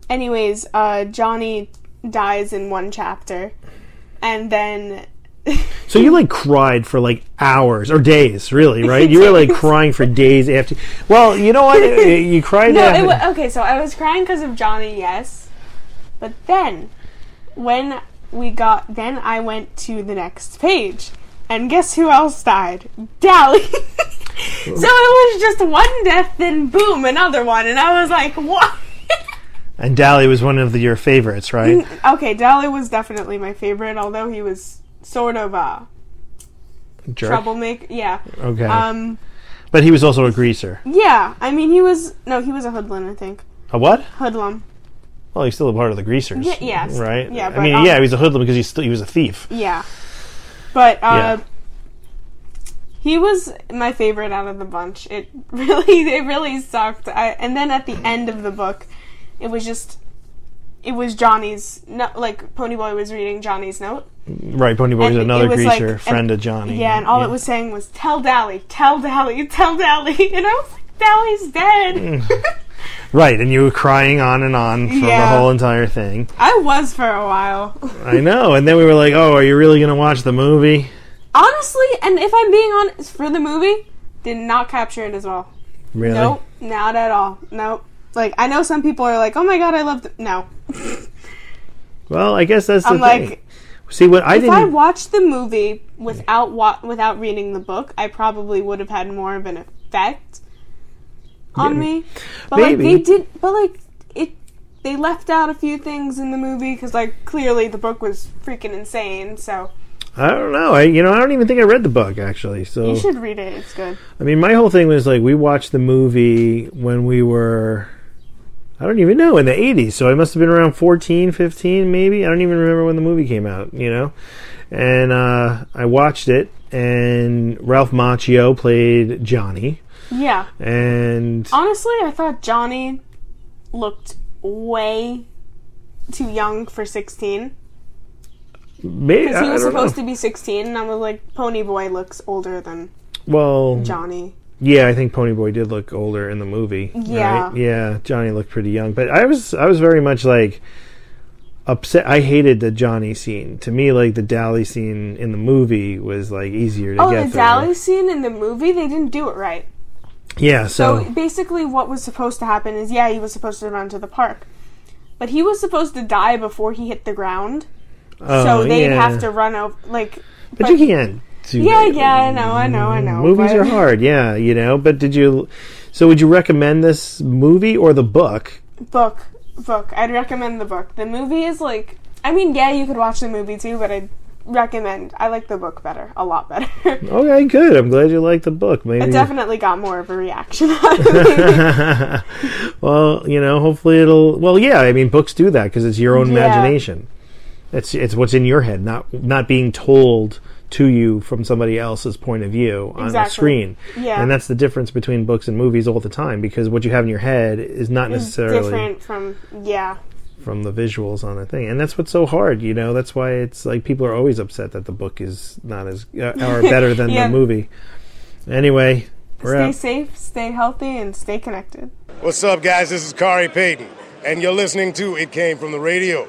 Anyways, uh, Johnny dies in one chapter, and then So you like cried for like hours or days, really, right? You were like crying for days after. Well, you know what? You cried. no, after- okay. So I was crying because of Johnny, yes, but then when we got, then I went to the next page, and guess who else died? Dally. so it was just one death, then boom, another one, and I was like, what? and Dally was one of the, your favorites, right? Okay, Dally was definitely my favorite, although he was sort of a Jerk. troublemaker. Yeah. Okay. Um. But he was also a greaser. Yeah. I mean, he was no, he was a hoodlum. I think A what? hoodlum. Well, he's still a part of the Greasers. Yeah, yes. Right. Yeah, I mean, um, yeah, he was a hoodlum because he's still he was a thief. Yeah. But uh Yeah. he was my favorite out of the bunch. It really it really sucked. I, and then at the end of the book, it was just it was Johnny's no, like Ponyboy was reading Johnny's note. Right. Ponyboy's And another greaser, like- friend and- of Johnny. Yeah, and all it was saying was "Tell Dally, tell Dally, tell Dally," and I was like, "Dally's dead." Mm. Right, and you were crying on and on for Yeah. the whole entire thing. I was for a while. I know, and then we were like, "Oh, are you really going to watch the movie?" Honestly, and if I'm being honest, for the movie, did not capture it as well. Really? Nope, not at all. Nope. Like I know some people are like, "Oh my god, I love." The-. No, Well, I guess that's the I'm thing. like, See what I if didn't. I watched the movie without wa- without reading the book, I probably would have had more of an effect on Maybe. me. But like they did, but like it, they left out a few things in the movie because like clearly the book was freaking insane. So I don't know. I you know I don't even think I read the book actually. So you should read it. It's good. I mean, my whole thing was like we watched the movie when we were I don't even know in the 80s. So I must have been around 14, 15 maybe. I don't even remember when the movie came out, you know. And uh I watched it and Ralph Macchio played Johnny Yeah. and Honestly, I thought Johnny looked way too young for 16. maybe Because he was supposed know. to be 16, and I was like, Ponyboy looks older than well Johnny. Yeah, I think Ponyboy did look older in the movie. Yeah. right? Yeah, Johnny looked pretty young, but I was I was very much like upset. I hated the Johnny scene. To me, like the Dally scene in the movie was like easier to Oh, get the through. Dally scene in the movie, they didn't do it right. Yeah, so, So basically, what was supposed to happen is, yeah, he was supposed to run to the park, but he was supposed to die before he hit the ground. Oh, so they'd yeah. have to run over, like. but, you can't. Do Yeah, yeah, I know, I know, I know. Movies but- are hard. Yeah, you know. But did you? So would you recommend this movie or the book? Book, book. I'd recommend the book. The movie is like, I mean, yeah, you could watch the movie too, but I'd recommend. I like the book better, a lot better. Okay, good. I'm glad you liked the book. Maybe it definitely got more of a reaction. well, you know, hopefully it'll. Well, yeah, I mean, books do that because it's your own Yeah. imagination. It's it's what's in your head, not not being told to you from somebody else's point of view on a screen. Yeah. and that's the difference between books and movies all the time because what you have in your head is not necessarily different from yeah. from the visuals on a thing, and that's what's so hard. You know, that's why it's like people are always upset that the book is not as uh, or better than Yeah. the movie. Anyway, we're Stay out. safe, stay healthy, and stay connected. What's up, guys? This is Khary Payton, and you're listening to It Came From the Radio.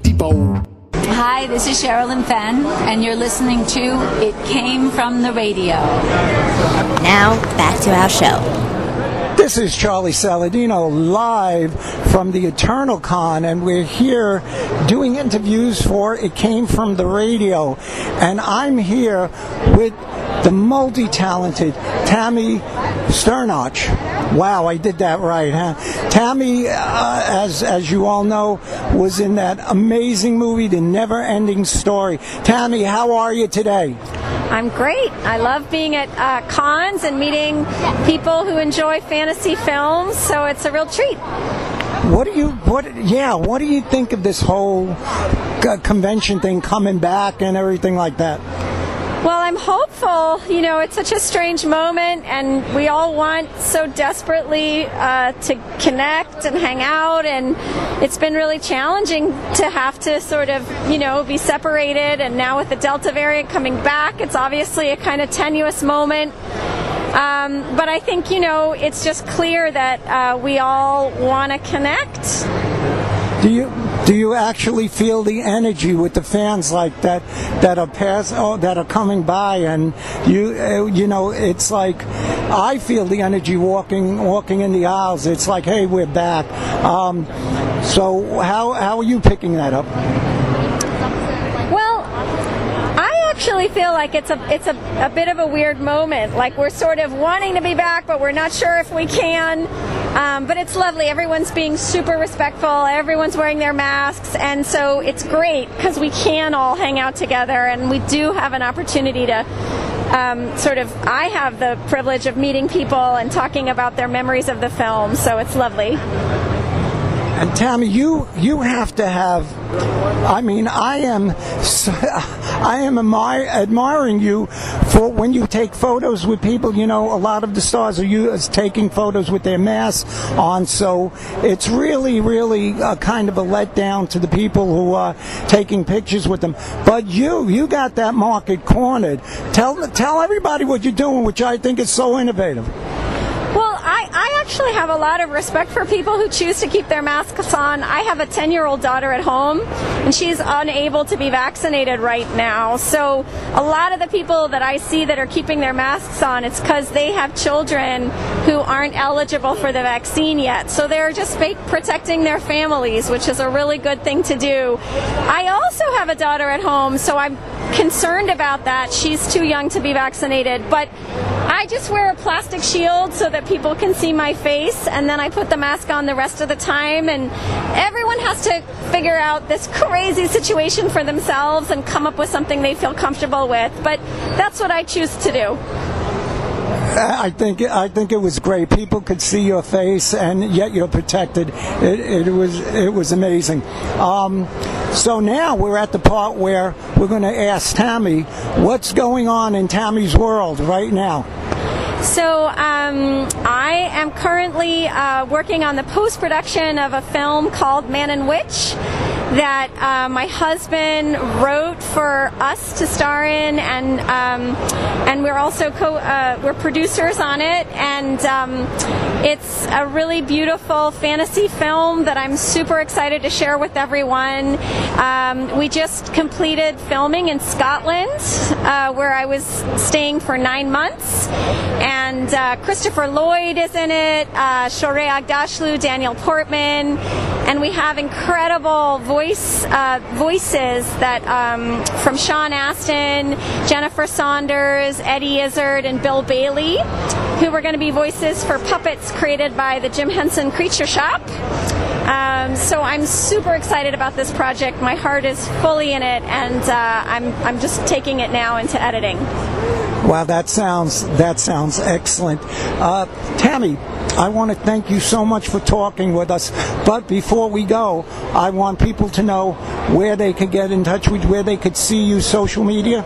Depot. Hi, this is Sherilyn Fenn, and you're listening to It Came From the Radio. Now, back to our show. This is Charlie Saladino live from the Eternal Con, and we're here doing interviews for It Came From the Radio. And I'm here with the multi talented Tami Stronach. Wow, I did that right, huh? Tami, uh, as, as you all know, was in that amazing movie, The Never Ending Story. Tami, how are you today? I'm great. I love being at uh, cons and meeting people who enjoy fantasy films, so it's a real treat. What do you what yeah, what do you think of this whole uh, convention thing coming back and everything like that? Well, I'm hopeful. You know, it's such a strange moment, and we all want so desperately uh, to connect and hang out, and it's been really challenging to have to sort of, you know, be separated. And now with the Delta variant coming back, it's obviously a kind of tenuous moment. Um, but I think, you know, it's just clear that uh, we all want to connect. Do you do you actually feel the energy with the fans like that that are pass oh, that are coming by? And you uh, you know it's like I feel the energy walking walking in the aisles. It's like hey we're back. Um, so how how are you picking that up Well, Actually feel like it's a it's a, a bit of a weird moment. Like we're sort of wanting to be back, but we're not sure if we can. Um, but it's lovely. Everyone's being super respectful. Everyone's wearing their masks, and so it's great because we can all hang out together, and we do have an opportunity to. Um, sort of, I have the privilege of meeting people and talking about their memories of the film, so it's lovely. And Tami, you you have to have. I mean, I am I am admiring you for when you take photos with people. You know, a lot of the stars are you taking photos with their masks on, so it's really really a kind of a letdown to the people who are taking pictures with them. But you you got that market cornered. Tell tell everybody what you're doing, which I think is so innovative. I, I actually have a lot of respect for people who choose to keep their masks on. I have a 10 year old daughter at home, and she's unable to be vaccinated right now. So, a lot of the people that I see that are keeping their masks on, it's because they have children who aren't eligible for the vaccine yet. So, they're just protecting their families, which is a really good thing to do. I also have a daughter at home, so I'm concerned about that. She's too young to be vaccinated, but I just wear a plastic shield so that people can see my face, and then I put the mask on the rest of the time. And everyone has to figure out this crazy situation for themselves and come up with something they feel comfortable with. But that's what I choose to do. I think I think it was great. People could see your face, and yet you're protected. It, it was it was amazing. Um, so now we're at the part where we're going to ask Tami what's going on in Tami's world right now. So um, I am currently uh, working on the post production of a film called Man and Witch that uh, my husband wrote for us to star in, and um, and we're also co uh, we're producers on it, and um, it's a really beautiful fantasy film that I'm super excited to share with everyone. Um, we just completed filming in Scotland, uh, where I was staying for nine months, and uh, Christopher Lloyd is in it, uh, Shohreh Aghdashloo, Daniel Portman, and we have incredible voice uh, voices that um, from Sean Astin, Jennifer Saunders, Eddie Izzard, and Bill Bailey, who were going to be voices for puppets created by the Jim Henson Creature Shop. Um, so I'm super excited about this project. My heart is fully in it, and uh, I'm I'm just taking it now into editing. Wow, that sounds that sounds excellent. Uh, Tami, I want to thank you so much for talking with us. But before we go, I want people to know where they could get in touch with, where they could see you, social media.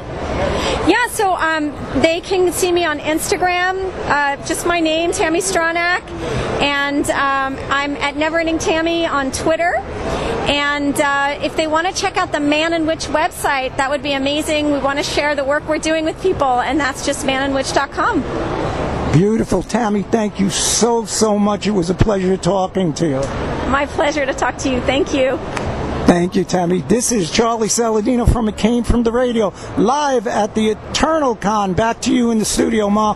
Yeah, so um, they can see me on Instagram, uh, just my name, Tami Stronach, and um, I'm at Never Ending Tammy on Twitter. And uh, if they want to check out the Man and Witch website, that would be amazing. We want to share the work we're doing with people, and that's just manandwitch.com. Beautiful, Tami. Thank you so so much. It was a pleasure talking to you. My pleasure to talk to you. Thank you. Thank you, Tami. This is Charlie Saladino from It Came From the Radio, live at the Eternal Con. Back to you in the studio, Ma.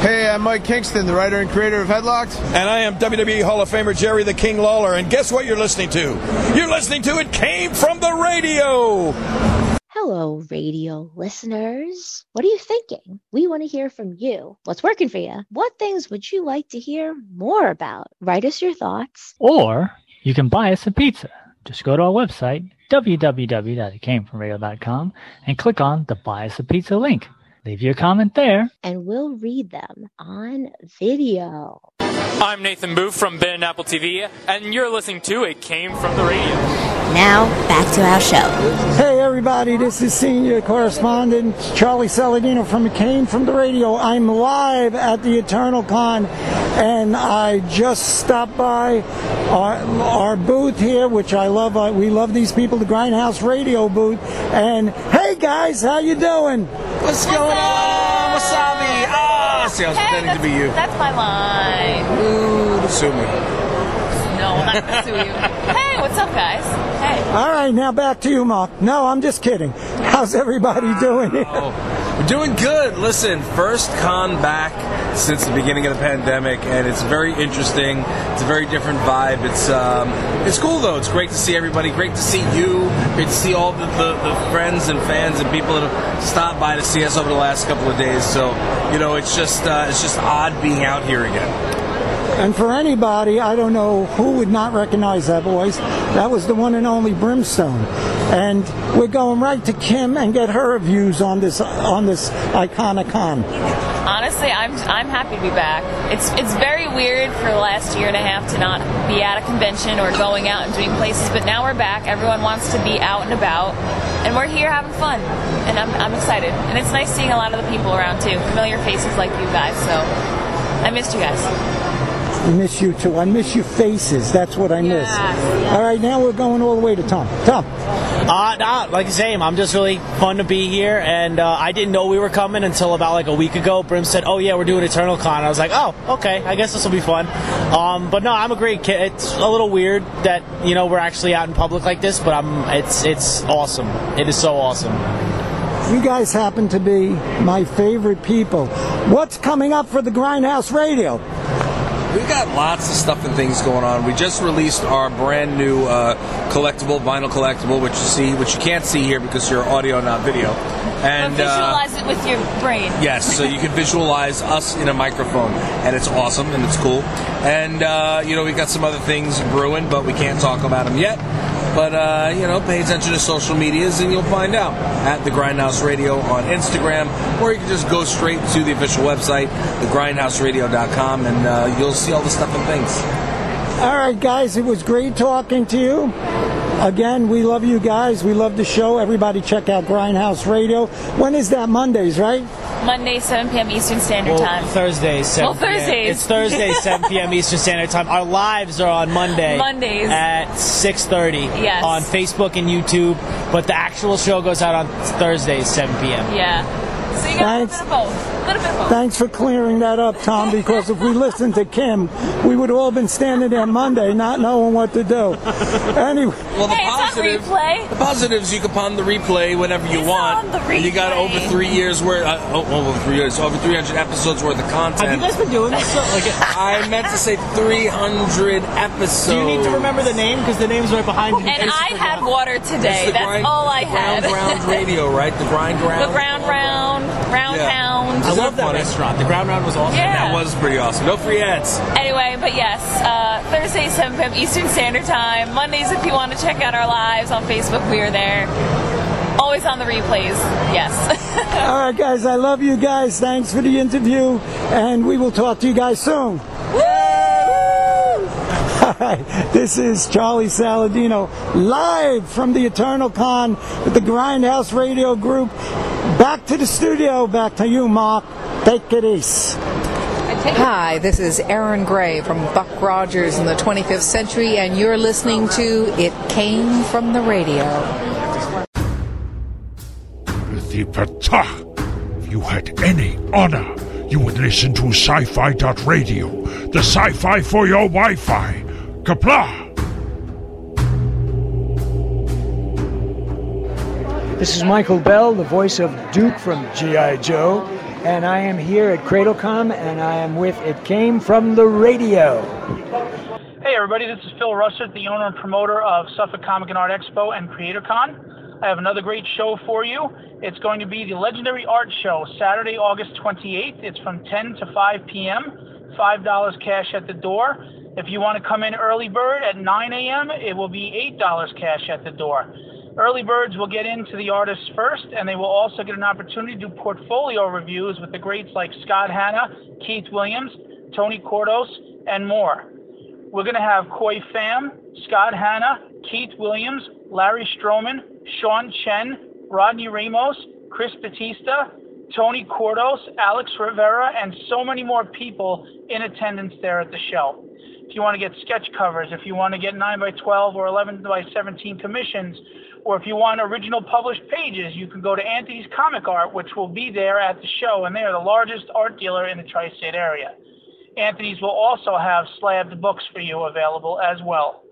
Hey, I'm Mike Kingston, the writer and creator of Headlocked. And I am WWE Hall of Famer Jerry the King Lawler. And guess what you're listening to? You're listening to It Came From the Radio. Hello, radio listeners. What are you thinking? We want to hear from you. What's working for you? What things would you like to hear more about? Write us your thoughts. Or you can buy us a pizza. Just go to our website, www.itcamefromradio.com, and click on the Buy Us a Pizza link. Leave your comment there. And we'll read them on video. I'm Nathan Booth from Ben and Apple TV, and you're listening to It Came From the Radio. Now, back to our show. Hey, everybody, this is senior correspondent Charlie Saladino from It Came From the Radio. I'm live at the Eternal Con, and I just stopped by our, our booth here, which I love. Uh, we love these people, the Grindhouse Radio booth. And hey, guys, how you doing? What's going on? Wasabi! Ah, see, I was Hey, pretending to be you. That's my line. Ooh, sue me. No, I'm not suing you. Hey, what's up, guys? Hey. All right, now back to you, Mark. No, I'm just kidding. How's everybody doing? We're doing good. Listen, first con back since the beginning of the pandemic, and it's very interesting. It's a very different vibe. It's um, it's cool though. It's great to see everybody. Great to see you. Great to see all the, the, the friends and fans and people that have stopped by to see us over the last couple of days. So you know, it's just uh, it's just odd being out here again. And for anybody, I don't know who would not recognize that voice. That was the one and only Brimstone. And we're going right to Kim and get her views on this on this iconic con. Honestly, I'm I'm happy to be back. It's it's very weird for the last year and a half to not be at a convention or going out and doing places, but now we're back. Everyone wants to be out and about, and we're here having fun, and I'm I'm excited. And it's nice seeing a lot of the people around too, familiar faces like you guys. So I missed you guys. I miss you too. I miss your faces. That's what I miss. All right, now we're going all the way to Tom. Tom. Uh, nah, like the same. I'm just really fun to be here, and uh, I didn't know we were coming until about like a week ago. Brim said, "Oh yeah, we're doing Eternal Con." I was like, "Oh, okay. I guess this will be fun." Um, but no, I'm a great kid. It's a little weird that you know we're actually out in public like this, but I'm. It's it's awesome. It is so awesome. You guys happen to be my favorite people. What's coming up for the Grindhouse Radio? We've got lots of stuff and things going on. We just released our brand new uh, collectible, vinyl collectible, which you see, which you can't see here because you're audio, not video. And but uh, visualize it with your brain. Yes, so you can visualize us in a microphone, and it's awesome and it's cool. And uh, you know, we've got some other things brewing, but we can't talk about them yet. But uh, you know, pay attention to social medias, and you'll find out at the Grindhouse Radio on Instagram, or you can just go straight to the official website, thegrindhouseradio.com, and uh, you'll see all the stuff and things. All right, guys, it was great talking to you. Again, we love you guys. We love the show. Everybody check out Grindhouse Radio. When is that? Mondays, right? Monday, 7 p.m. Eastern Standard Well, Time. Thursdays. 7 Well, Thursdays. It's Thursday, 7 p.m. Eastern Standard Time. Our lives are on Monday. Mondays. At 6.30. Yes. On Facebook and YouTube. But the actual show goes out on Thursdays, 7 p.m. Yeah. So you got a little bit of both. A bit of both. Thanks for clearing that up, Tom, because if we listened to Kim, we would have all been standing there Monday not knowing what to do. Anyway. Well, the Hey, it's positive, replay. the positives you can pon the replay whenever you want. on the And you got over three years worth, uh, oh, over three years, over 300 episodes worth of content. Have you guys been doing this? So, like, I meant to say 300 episodes. do you need to remember the name? Because the name's right behind you. And I had water today. That's grind- all I the had. Ground Round Radio, right? The grind the round. ground round, round Yeah. pound. I love that that restaurant. The Ground Round was awesome. Yeah. That was pretty awesome. No free ads. Anyway, but yes, uh, Thursday, 7 p.m. Eastern Standard Time. Mondays, if you want to check out our lives on Facebook, we are there. Always on the replays. Yes. All right, guys, I love you guys. Thanks for the interview, and we will talk to you guys soon. All right, this is Charlie Saladino live from the Eternal Con with the Grindhouse Radio Group. Back to the studio. Back to you, Mark. Take it easy. Hi, this is Erin Gray from Buck Rogers in the 25th Century, and you're listening to It Came from the Radio. Pata. If you had any honor, you would listen to sci-fi radio, the sci-fi for your Wi-Fi. Kapla! This is Michael Bell, the voice of Duke from G.I. Joe, and I am here at CradleCom, and I am with It Came From the Radio. Hey everybody, this is Phil Russert, the owner and promoter of Suffolk Comic and Art Expo and CreatorCon. I have another great show for you. It's going to be the Legendary Art Show, Saturday, August 28th. It's from 10 to 5 p.m. $5 cash at the door. If you want to come in early bird at 9 a.m., it will be $8 cash at the door. Early birds will get into the artists first, and they will also get an opportunity to do portfolio reviews with the greats like Scott Hanna, Keith Williams, Tony Kordos, and more. We're going to have Khoi Pham, Scott Hanna, Keith Williams, Larry Stroman, Sean Chen, Rodney Ramos, Chris Batista, Tony Kordos, Alex Rivera, and so many more people in attendance there at the show. If you want to get sketch covers, if you want to get 9 by 12 or 11 by 17 commissions, or if you want original published pages, you can go to Anthony's Comic Art, which will be there at the show, and they are the largest art dealer in the tri-state area. Anthony's will also have slabbed books for you available as well.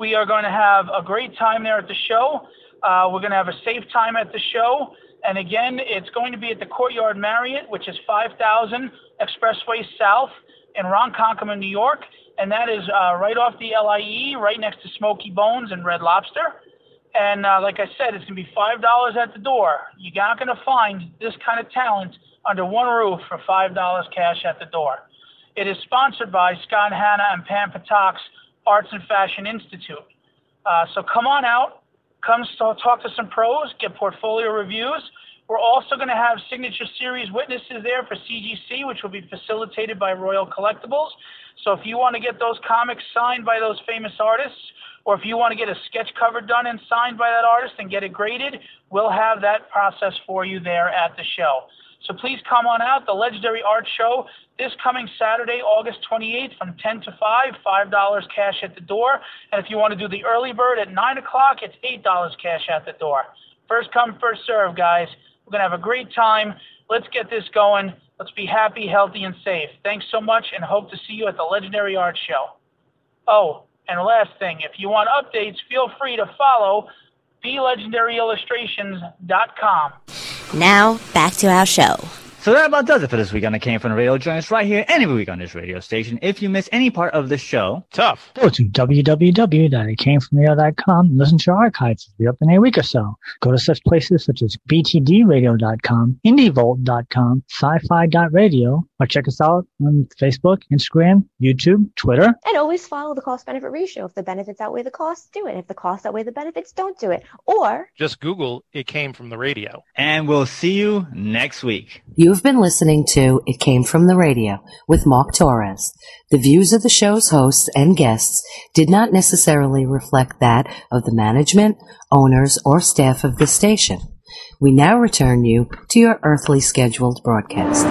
We are going to have a great time there at the show. Uh, we're going to have a safe time at the show. And again, it's going to be at the Courtyard Marriott, which is 5000 Expressway South in Ronkonkoma, New York. And that is uh, right off the LIE, right next to Smokey Bones and Red Lobster. And uh, like I said, it's going to be $5 at the door. You're not going to find this kind of talent under one roof for $5 cash at the door. It is sponsored by Scott Hanna and Pam Patak's Arts and Fashion Institute. Uh, so come on out, come talk to some pros, get portfolio reviews. We're also going to have signature series witnesses there for CGC, which will be facilitated by Royal Collectibles. So if you want to get those comics signed by those famous artists, or if you want to get a sketch cover done and signed by that artist and get it graded, we'll have that process for you there at the show. So please come on out. The Legendary Art Show this coming Saturday, August 28th from 10 to 5, $5 cash at the door. And if you want to do the early bird at 9 o'clock, it's $8 cash at the door. First come, first serve, guys. We're going to have a great time. Let's get this going. Let's be happy, healthy, and safe. Thanks so much and hope to see you at the Legendary Art Show. Oh, and last thing, if you want updates, feel free to follow BeLegendaryIllustrations.com. Now, back to our show. So that about does it for this week on the Came From the Radio. Join us right here any week on this radio station. If you miss any part of the show, tough. Go to www.itcamefromradio.com and listen to our archives. It'll be up in a week or so. Go to such places such as btdradio.com, indievolt.com, sci-fi.radio, or check us out on Facebook, Instagram, YouTube, Twitter. And always follow the cost benefit ratio. If the benefits outweigh the costs, do it. If the costs outweigh the benefits, don't do it. Or Just Google It Came From the Radio. And we'll see you next week. You've been listening to It Came From the Radio with Mark Torres. The views of the show's hosts and guests did not necessarily reflect that of the management, owners, or staff of the station. We now return you to your earthly scheduled broadcast.